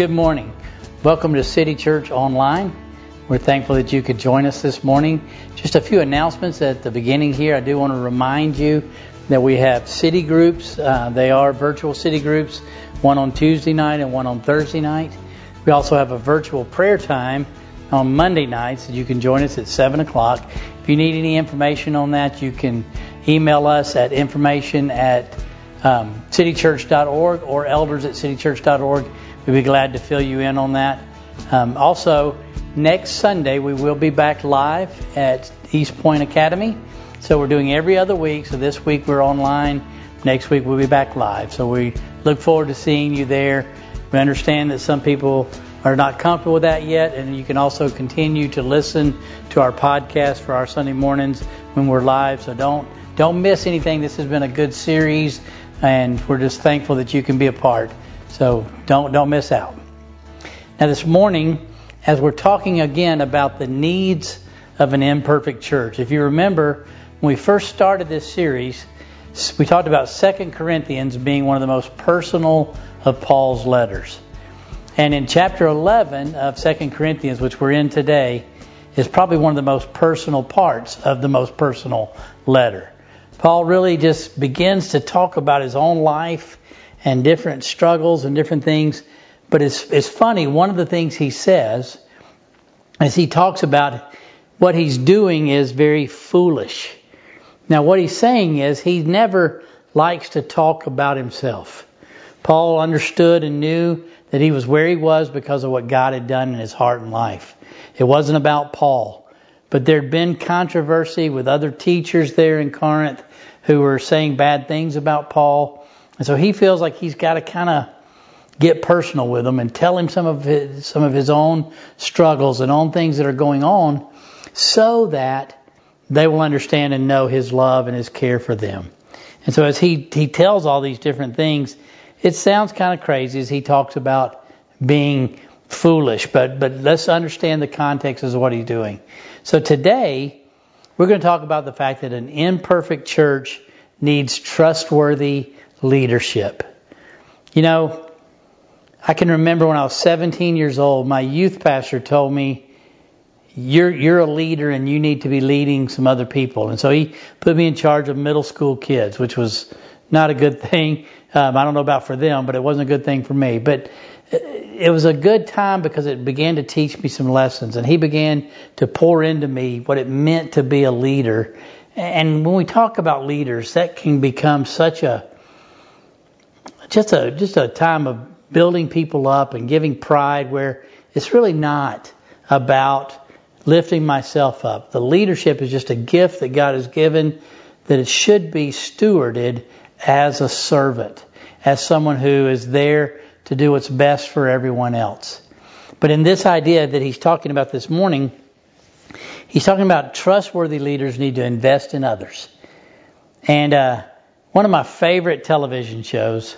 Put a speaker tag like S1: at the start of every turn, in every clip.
S1: Good morning. Welcome to City Church Online. We're thankful that you could join us this morning. Just a few announcements at the beginning here. I do want to remind you that we have city groups. Uh, they are virtual city groups, one on Tuesday night and one on Thursday night. We also have a virtual prayer time on Monday nights that you can join us at 7 o'clock. If you need any information on that, you can email us at information at um, citychurch.org or elders at citychurch.org. We'd be glad to fill you in on that. Um, also, next Sunday we will be back live at East Point Academy. So we're doing every other week. So this week we're online. Next week we'll be back live. So we look forward to seeing you there. We understand that some people are not comfortable with that yet, and you can also continue to listen to our podcast for our Sunday mornings when we're live. So don't don't miss anything. This has been a good series, and we're just thankful that you can be a part. So don't don't miss out. Now this morning, as we're talking again about the needs of an imperfect church, if you remember when we first started this series, we talked about Second Corinthians being one of the most personal of Paul's letters. And in chapter 11 of Second Corinthians, which we're in today, is probably one of the most personal parts of the most personal letter. Paul really just begins to talk about his own life and different struggles and different things. But it's, it's funny, one of the things he says as he talks about what he's doing is very foolish. Now, what he's saying is he never likes to talk about himself. Paul understood and knew that he was where he was because of what God had done in his heart and life. It wasn't about Paul. But there'd been controversy with other teachers there in Corinth who were saying bad things about Paul. And so he feels like he's got to kind of get personal with them and tell him some of his, some of his own struggles and own things that are going on so that they will understand and know his love and his care for them. And so as he, he tells all these different things, it sounds kind of crazy as he talks about being foolish, but, but let's understand the context of what he's doing. So today, we're going to talk about the fact that an imperfect church needs trustworthy leadership. You know, I can remember when I was 17 years old, my youth pastor told me, you're, you're a leader and you need to be leading some other people. And so he put me in charge of middle school kids, which was not a good thing. Um, I don't know about for them, but it wasn't a good thing for me. But it was a good time because it began to teach me some lessons. And he began to pour into me what it meant to be a leader. And when we talk about leaders, that can become such a just a just a time of building people up and giving pride where it's really not about lifting myself up. The leadership is just a gift that God has given that it should be stewarded as a servant, as someone who is there to do what's best for everyone else. But in this idea that he's talking about this morning, he's talking about trustworthy leaders need to invest in others. And uh, one of my favorite television shows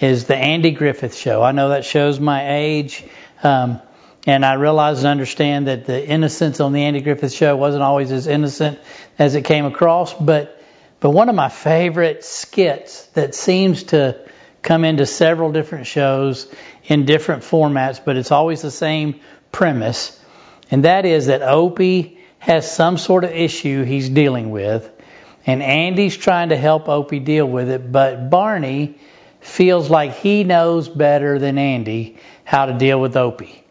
S1: is the Andy Griffith Show. I know that shows my age, um, and I realize and understand that the innocence on the Andy Griffith Show wasn't always as innocent as it came across. But but one of my favorite skits that seems to come into several different shows in different formats, but it's always the same premise, and that is that Opie has some sort of issue he's dealing with, and Andy's trying to help Opie deal with it, but Barney feels like he knows better than Andy how to deal with Opie.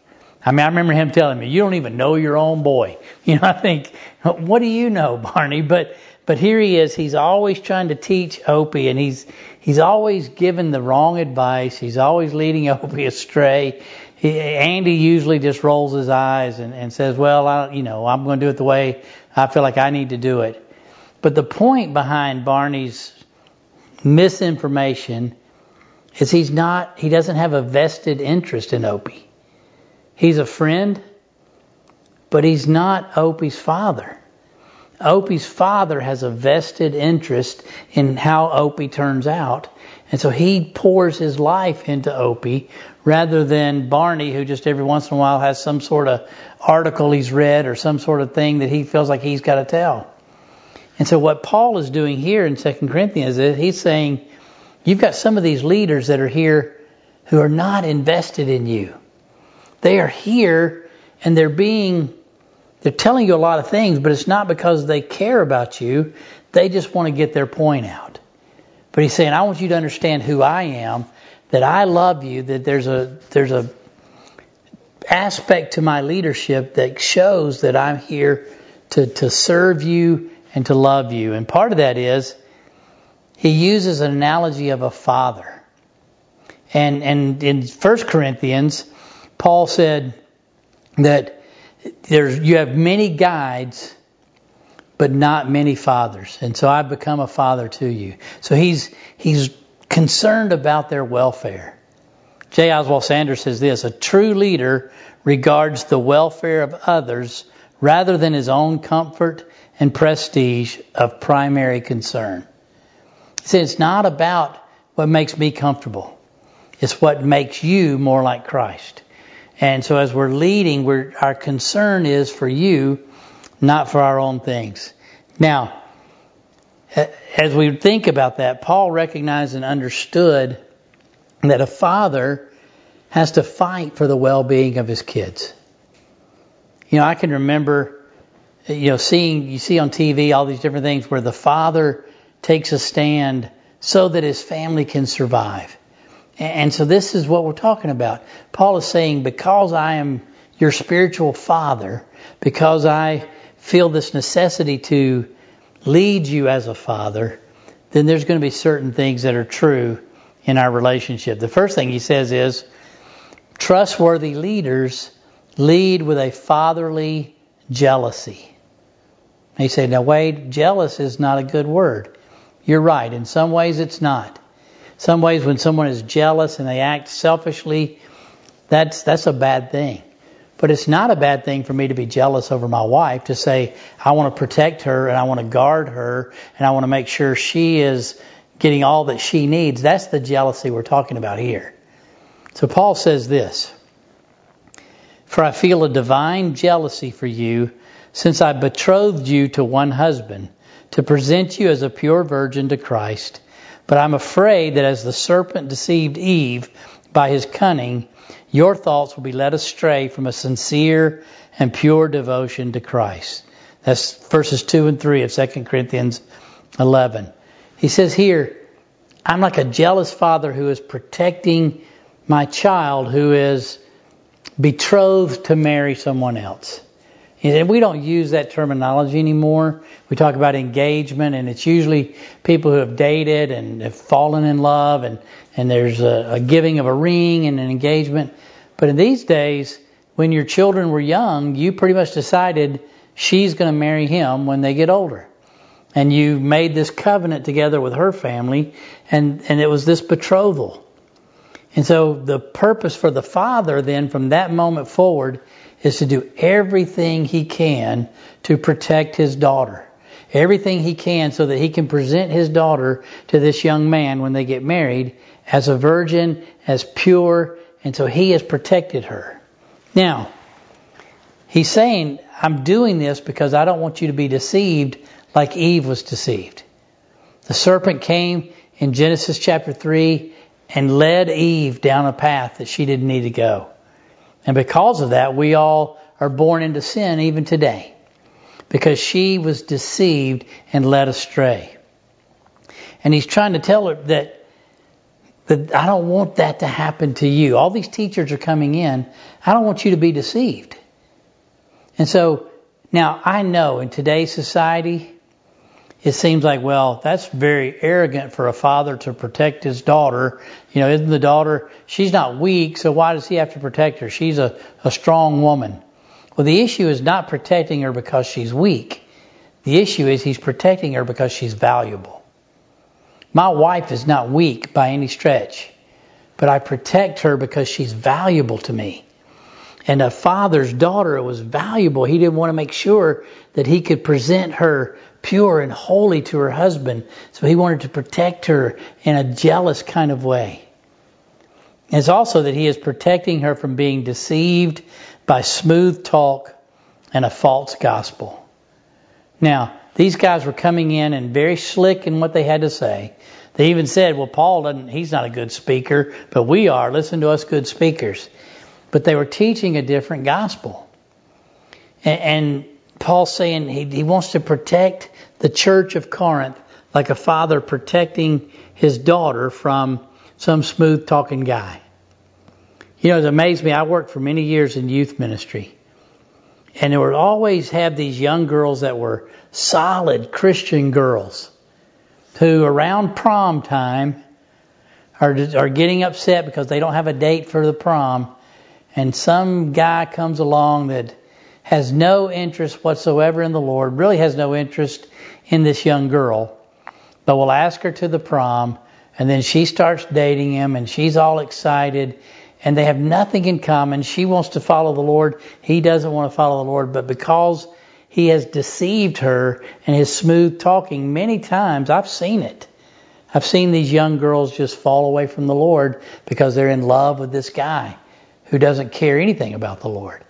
S1: I mean, I remember him telling me, "You don't even know your own boy." You know, I think, "What do you know, Barney?" But but here he is. He's always trying to teach Opie, and he's he's always given the wrong advice. He's always leading Opie astray. He, Andy usually just rolls his eyes and, and says, "Well, I, you know, I'm going to do it the way I feel like I need to do it." But the point behind Barney's misinformation is he's not, he doesn't have a vested interest in Opie. He's a friend, but he's not Opie's father. Opie's father has a vested interest in how Opie turns out. And so he pours his life into Opie rather than Barney, who just every once in a while has some sort of article he's read or some sort of thing that he feels like he's got to tell. And so what Paul is doing here in 2 Corinthians is he's saying, You've got some of these leaders that are here who are not invested in you. They are here and they're being, they're telling you a lot of things, but it's not because they care about you. They just want to get their point out. But he's saying, I want you to understand who I am, that I love you, that there's a, there's a aspect to my leadership that shows that I'm here to, to serve you and to love you. And part of that is he uses an analogy of a father. And, and in 1 Corinthians, Paul said that there's, you have many guides, but not many fathers. And so I've become a father to you. So he's, he's concerned about their welfare. J. Oswald Sanders says this A true leader regards the welfare of others rather than his own comfort and prestige of primary concern. Says it's not about what makes me comfortable. It's what makes you more like Christ. And so as we're leading, we're, our concern is for you, not for our own things. Now, as we think about that, Paul recognized and understood that a father has to fight for the well-being of his kids. You know, I can remember, you know, seeing, you see on TV all these different things where the father takes a stand so that his family can survive. And so this is what we're talking about. Paul is saying, because I am your spiritual father, because I feel this necessity to lead you as a father, then there's going to be certain things that are true in our relationship. The first thing he says is trustworthy leaders lead with a fatherly jealousy. He say, now Wade, jealous is not a good word. You're right. In some ways it's not. Some ways when someone is jealous and they act selfishly, that's that's a bad thing. But it's not a bad thing for me to be jealous over my wife, to say, I want to protect her and I want to guard her and I want to make sure she is getting all that she needs. That's the jealousy we're talking about here. So Paul says this For I feel a divine jealousy for you, since I betrothed you to one husband, to present you as a pure virgin to Christ. But I'm afraid that as the serpent deceived Eve by his cunning, your thoughts will be led astray from a sincere and pure devotion to Christ. That's verses 2 and 3 of 2 Corinthians 11. He says here, I'm like a jealous father who is protecting my child who is betrothed to marry someone else. And we don't use that terminology anymore. We talk about engagement, and it's usually people who have dated and have fallen in love, and, and there's a, a giving of a ring and an engagement. But in these days, when your children were young, you pretty much decided she's going to marry him when they get older. And you made this covenant together with her family, and, and it was this betrothal. And so the purpose for the father then from that moment forward is to do everything he can to protect his daughter. Everything he can so that he can present his daughter to this young man when they get married as a virgin, as pure, and so he has protected her. Now, he's saying, I'm doing this because I don't want you to be deceived like Eve was deceived. The serpent came in Genesis chapter 3 and led Eve down a path that she didn't need to go. And because of that, we all are born into sin even today. Because she was deceived and led astray. And he's trying to tell her that that I don't want that to happen to you. All these teachers are coming in. I don't want you to be deceived. And so now I know in today's society, it seems like, well, that's very arrogant for a father to protect his daughter. You know, isn't the daughter, she's not weak, so why does he have to protect her? She's a, a strong woman. Well, the issue is not protecting her because she's weak. The issue is he's protecting her because she's valuable. My wife is not weak by any stretch, but I protect her because she's valuable to me. And a father's daughter was valuable. He didn't want to make sure that he could present her pure and holy to her husband. So he wanted to protect her in a jealous kind of way. It's also that he is protecting her from being deceived by smooth talk and a false gospel. Now, these guys were coming in and very slick in what they had to say. They even said, well, Paul doesn't, he's not a good speaker, but we are. Listen to us good speakers. But they were teaching a different gospel. And, and Paul's saying he, he wants to protect the church of Corinth like a father protecting his daughter from some smooth talking guy. You know, it amazed me. I worked for many years in youth ministry. And there would always have these young girls that were solid Christian girls who around prom time are, are getting upset because they don't have a date for the prom. And some guy comes along that has no interest whatsoever in the Lord, really has no interest in this young girl, but will ask her to the prom. And then she starts dating him and she's all excited and they have nothing in common. She wants to follow the Lord. He doesn't want to follow the Lord. But because he has deceived her and his smooth talking many times, I've seen it. I've seen these young girls just fall away from the Lord because they're in love with this guy who doesn't care anything about the Lord.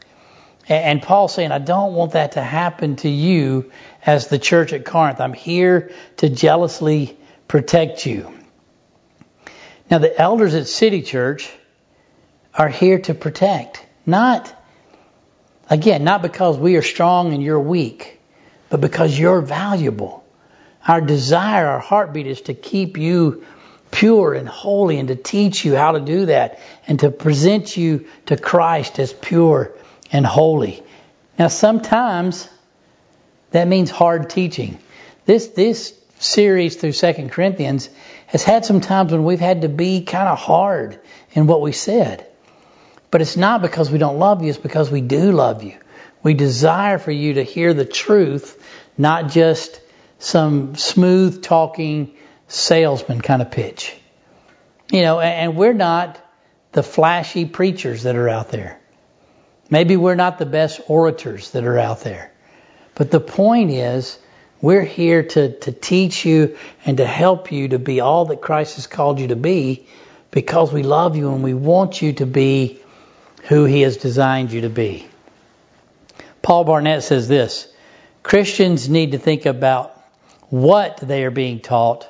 S1: And Paul saying, I don't want that to happen to you as the church at Corinth. I'm here to jealously protect you. Now, the elders at City Church, are here to protect. Not, again, not because we are strong and you're weak, but because you're valuable. Our desire, our heartbeat is to keep you pure and holy and to teach you how to do that and to present you to Christ as pure and holy. Now, sometimes that means hard teaching. This, this series through Second Corinthians has had some times when we've had to be kind of hard in what we said. But it's not because we don't love you, it's because we do love you. We desire for you to hear the truth, not just some smooth talking salesman kind of pitch. You know, and we're not the flashy preachers that are out there. Maybe we're not the best orators that are out there. But the point is, we're here to, to teach you and to help you to be all that Christ has called you to be because we love you and we want you to be who He has designed you to be. Paul Barnett says this Christians need to think about what they are being taught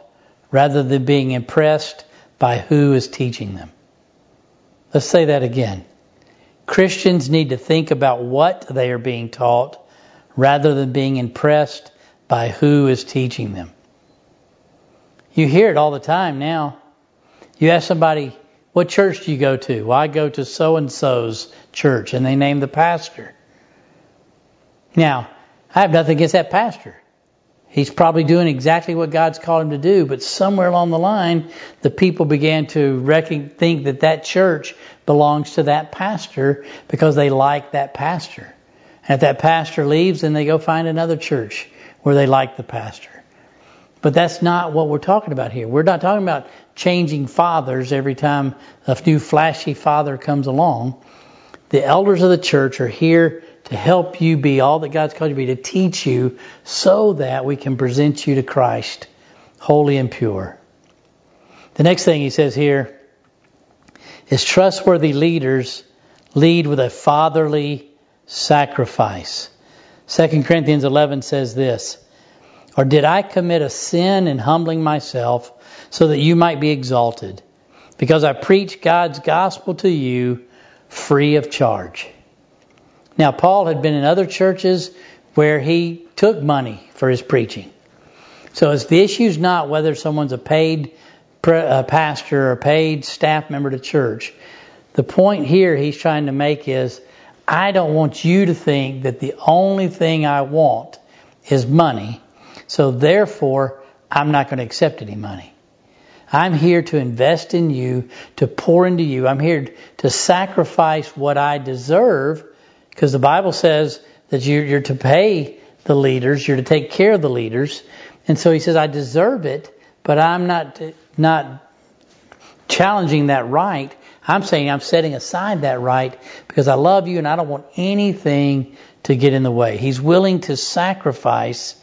S1: rather than being impressed by who is teaching them. Let's say that again. Christians need to think about what they are being taught rather than being impressed by who is teaching them. You hear it all the time now. You ask somebody, what church do you go to? Well, I go to so and so's church, and they name the pastor. Now, I have nothing against that pastor. He's probably doing exactly what God's called him to do, but somewhere along the line, the people began to reckon, think that that church belongs to that pastor because they like that pastor. And if that pastor leaves, then they go find another church where they like the pastor. But that's not what we're talking about here. We're not talking about changing fathers every time a new flashy father comes along. The elders of the church are here to help you be all that God's called you to be, to teach you so that we can present you to Christ holy and pure. The next thing he says here is trustworthy leaders lead with a fatherly sacrifice. 2 Corinthians 11 says this Or did I commit a sin in humbling myself so that you might be exalted, because I preach God's gospel to you free of charge. Now, Paul had been in other churches where he took money for his preaching. So it's the issue is not whether someone's a paid uh, pastor or a paid staff member to church. The point here he's trying to make is I don't want you to think that the only thing I want is money. So therefore, I'm not going to accept any money. I'm here to invest in you, to pour into you. I'm here to sacrifice what I deserve because the Bible says that you're, to pay the leaders, you're to take care of the leaders. And so he says, I deserve it, but I'm not, not challenging that right. I'm saying I'm setting aside that right because I love you and I don't want anything to get in the way. He's willing to sacrifice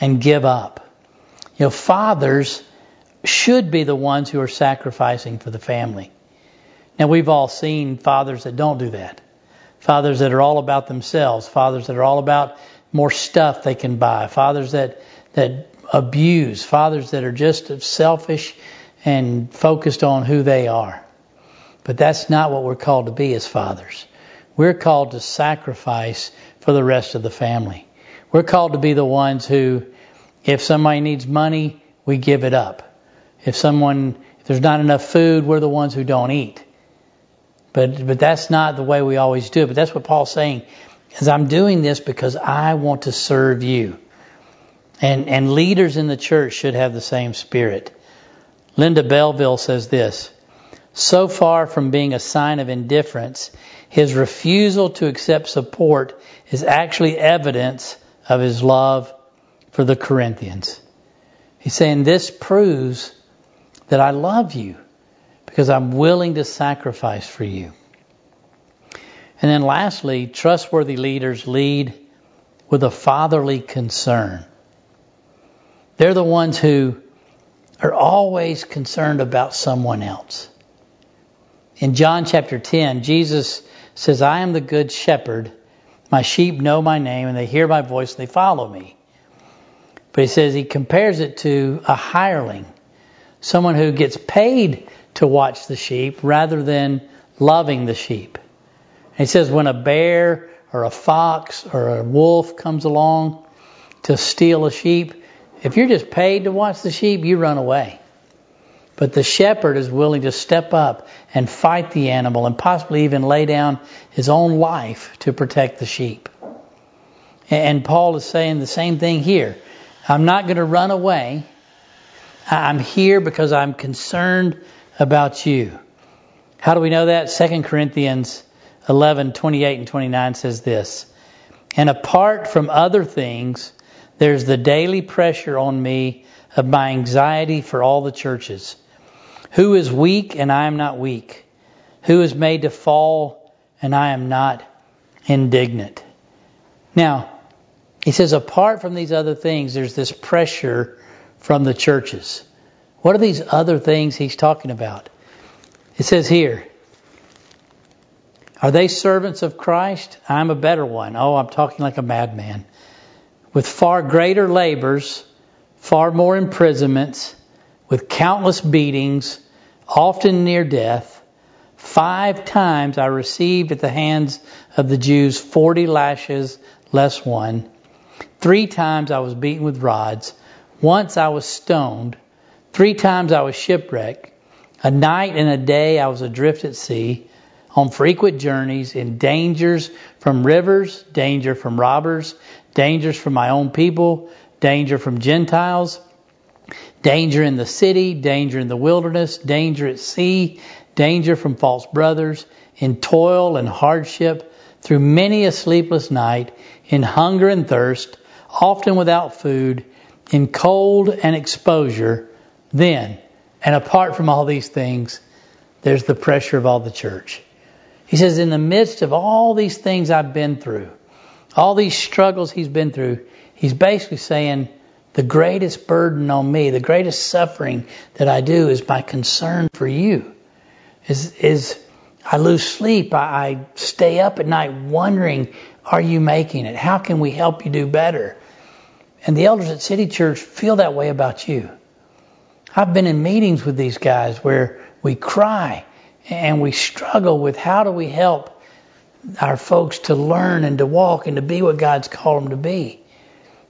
S1: and give up. You know, fathers should be the ones who are sacrificing for the family. Now, we've all seen fathers that don't do that. Fathers that are all about themselves. Fathers that are all about more stuff they can buy. Fathers that, that abuse. Fathers that are just selfish and focused on who they are. But that's not what we're called to be as fathers. We're called to sacrifice for the rest of the family. We're called to be the ones who, if somebody needs money, we give it up. If someone, if there's not enough food, we're the ones who don't eat. But, but that's not the way we always do it. But that's what Paul's saying, is I'm doing this because I want to serve you. And, and leaders in the church should have the same spirit. Linda Belleville says this, so far from being a sign of indifference, his refusal to accept support is actually evidence of his love for the Corinthians. He's saying this proves that I love you because I'm willing to sacrifice for you. And then lastly, trustworthy leaders lead with a fatherly concern. They're the ones who are always concerned about someone else. In John chapter 10, Jesus says, I am the good shepherd. My sheep know my name and they hear my voice and they follow me. But he says he compares it to a hireling, someone who gets paid to watch the sheep rather than loving the sheep. He says when a bear or a fox or a wolf comes along to steal a sheep, if you're just paid to watch the sheep, you run away. But the shepherd is willing to step up and fight the animal and possibly even lay down his own life to protect the sheep. And Paul is saying the same thing here. I'm not going to run away. I'm here because I'm concerned about you. How do we know that? 2 Corinthians 11, 28 and 29 says this. And apart from other things, there's the daily pressure on me of my anxiety for all the churches. Who is weak and I am not weak? Who is made to fall and I am not indignant? Now, he says, apart from these other things, there's this pressure from the churches. What are these other things he's talking about? It says here, are they servants of Christ? I'm a better one. Oh, I'm talking like a madman. With far greater labors, far more imprisonments, with countless beatings, often near death. Five times I received at the hands of the Jews 40 lashes less one. Three times I was beaten with rods. Once I was stoned. Three times I was shipwrecked. A night and a day I was adrift at sea, on frequent journeys, in dangers from rivers, danger from robbers, dangers from my own people, danger from Gentiles, danger in the city, danger in the wilderness, danger at sea, danger from false brothers, in toil and hardship, through many a sleepless night, in hunger and thirst, often without food, in cold and exposure, then, and apart from all these things, there's the pressure of all the church. He says, in the midst of all these things I've been through, all these struggles he's been through, he's basically saying, the greatest burden on me, the greatest suffering that I do is my concern for you. Is, is I lose sleep. I, I stay up at night wondering, are you making it? How can we help you do better? And the elders at City Church feel that way about you. I've been in meetings with these guys where we cry and we struggle with how do we help our folks to learn and to walk and to be what God's called them to be.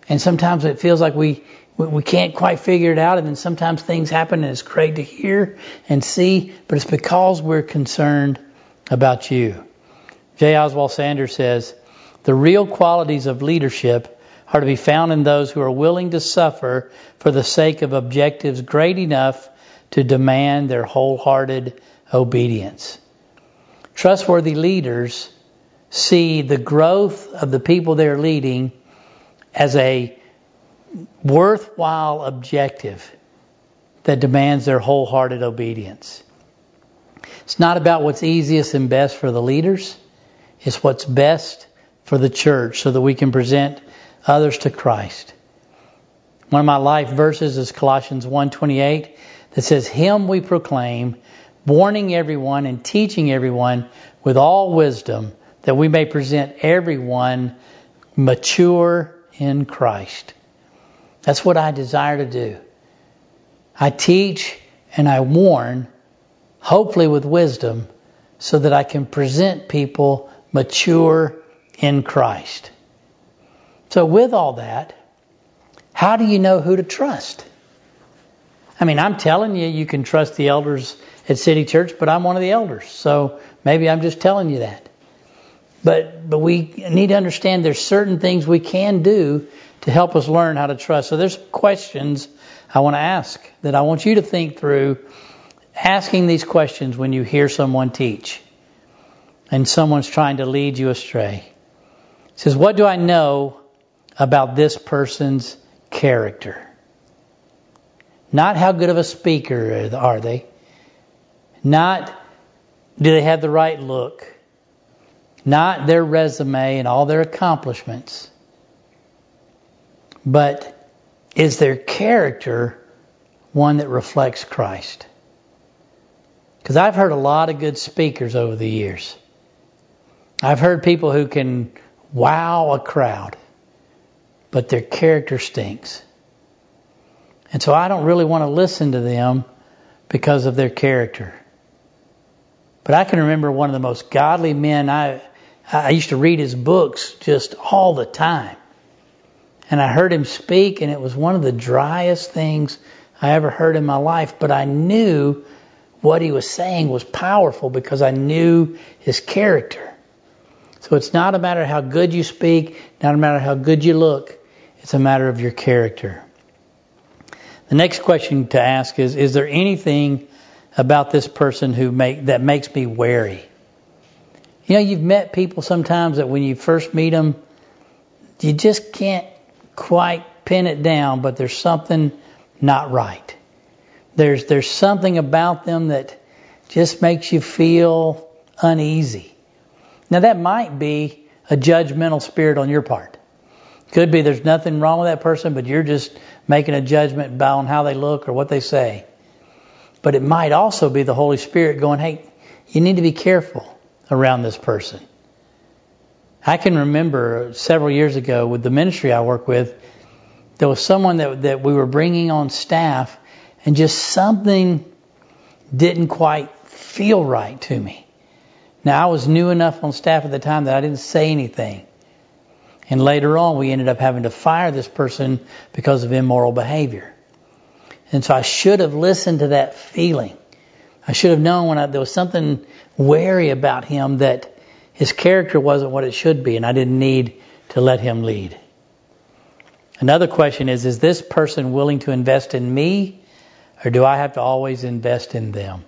S1: And sometimes it feels like we, we can't quite figure it out. And then sometimes things happen and it's great to hear and see, but it's because we're concerned about you. J. Oswald Sanders says, the real qualities of leadership are to be found in those who are willing to suffer for the sake of objectives great enough to demand their wholehearted obedience. Trustworthy leaders see the growth of the people they're leading as a worthwhile objective that demands their wholehearted obedience. It's not about what's easiest and best for the leaders. It's what's best for the church so that we can present others to Christ. One of my life verses is Colossians 1:28 that says, "Him we proclaim, warning everyone and teaching everyone with all wisdom, that we may present everyone mature in Christ. That's what I desire to do. I teach and I warn, hopefully with wisdom, so that I can present people mature in Christ. So, with all that, how do you know who to trust? I mean, I'm telling you, you can trust the elders at City Church, but I'm one of the elders. So maybe I'm just telling you that. But but we need to understand there's certain things we can do to help us learn how to trust. So there's questions I want to ask that I want you to think through asking these questions when you hear someone teach and someone's trying to lead you astray. It says, What do I know about this person's character? Not how good of a speaker are they. Not do they have the right look. Not their resume and all their accomplishments. But is their character one that reflects Christ? Because I've heard a lot of good speakers over the years. I've heard people who can wow a crowd, but their character stinks. And so I don't really want to listen to them because of their character. But I can remember one of the most godly men I I used to read his books just all the time. And I heard him speak and it was one of the driest things I ever heard in my life, but I knew what he was saying was powerful because I knew his character. So it's not a matter how good you speak, not a matter how good you look, it's a matter of your character. The next question to ask is Is there anything about this person who make, that makes me wary? You know, you've met people sometimes that when you first meet them, you just can't quite pin it down, but there's something not right. There's there's something about them that just makes you feel uneasy. Now that might be a judgmental spirit on your part. Could be there's nothing wrong with that person, but you're just making a judgment on how they look or what they say. But it might also be the Holy Spirit going, hey, you need to be careful around this person. I can remember several years ago with the ministry I work with, there was someone that, that we were bringing on staff and just something didn't quite feel right to me. Now, I was new enough on staff at the time that I didn't say anything. And later on, we ended up having to fire this person because of immoral behavior. And so I should have listened to that feeling. I should have known when I, there was something wary about him that his character wasn't what it should be, and I didn't need to let him lead. Another question is Is this person willing to invest in me, or do I have to always invest in them?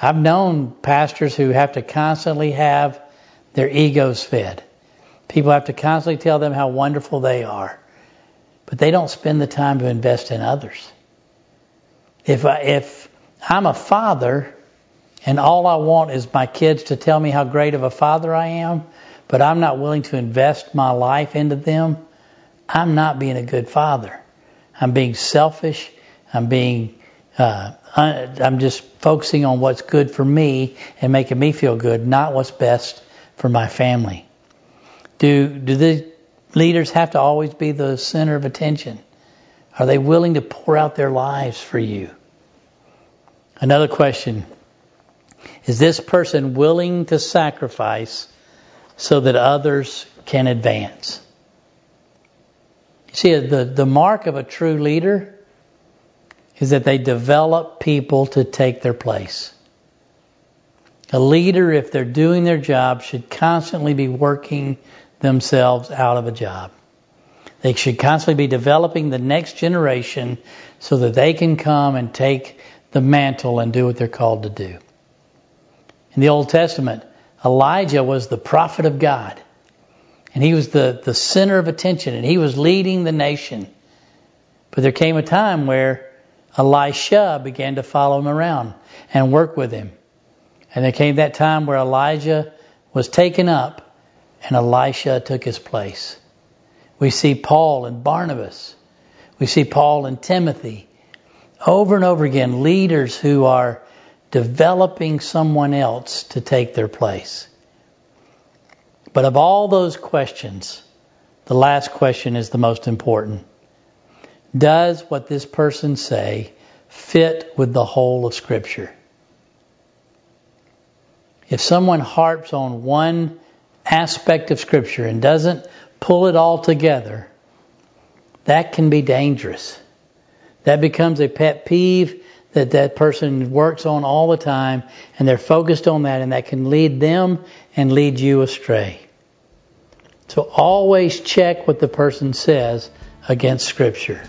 S1: I've known pastors who have to constantly have their egos fed. People have to constantly tell them how wonderful they are, but they don't spend the time to invest in others. If I, if I'm a father and all I want is my kids to tell me how great of a father I am, but I'm not willing to invest my life into them, I'm not being a good father. I'm being selfish. I'm being uh, I'm just focusing on what's good for me and making me feel good, not what's best for my family. Do do the leaders have to always be the center of attention? Are they willing to pour out their lives for you? Another question is this person willing to sacrifice so that others can advance? See, the, the mark of a true leader is that they develop people to take their place. A leader, if they're doing their job, should constantly be working themselves out of a job. They should constantly be developing the next generation so that they can come and take the mantle and do what they're called to do. In the Old Testament, Elijah was the prophet of God. And he was the, the center of attention and he was leading the nation. But there came a time where Elisha began to follow him around and work with him. And there came that time where Elijah was taken up and Elisha took his place. We see Paul and Barnabas. We see Paul and Timothy. Over and over again, leaders who are developing someone else to take their place. But of all those questions, the last question is the most important. Does what this person say fit with the whole of Scripture. If someone harps on one aspect of Scripture and doesn't pull it all together, that can be dangerous. That becomes a pet peeve that that person works on all the time and they're focused on that and that can lead them and lead you astray. So always check what the person says against Scripture.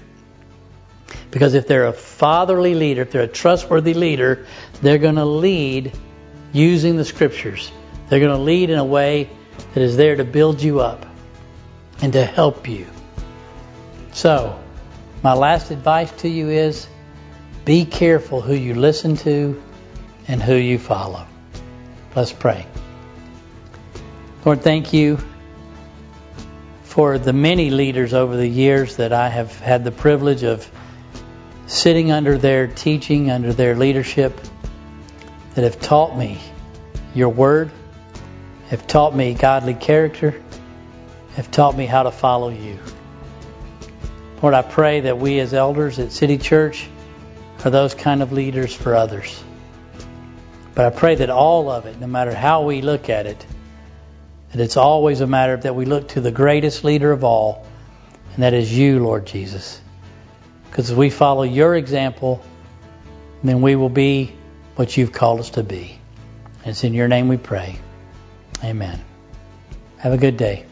S1: Because if they're a fatherly leader, if they're a trustworthy leader, they're going to lead using the Scriptures. They're going to lead in a way that is there to build you up and to help you. So, my last advice to you is be careful who you listen to and who you follow. Let's pray. Lord, thank you for the many leaders over the years that I have had the privilege of sitting under their teaching, under their leadership, that have taught me your word, have taught me godly character, have taught me how to follow you. Lord, I pray that we as elders at City Church are those kind of leaders for others. But I pray that all of it, no matter how we look at it, that it's always a matter that we look to the greatest leader of all, and that is you, Lord Jesus. Because if we follow your example, then we will be what you've called us to be. And it's in your name we pray. Amen. Have a good day.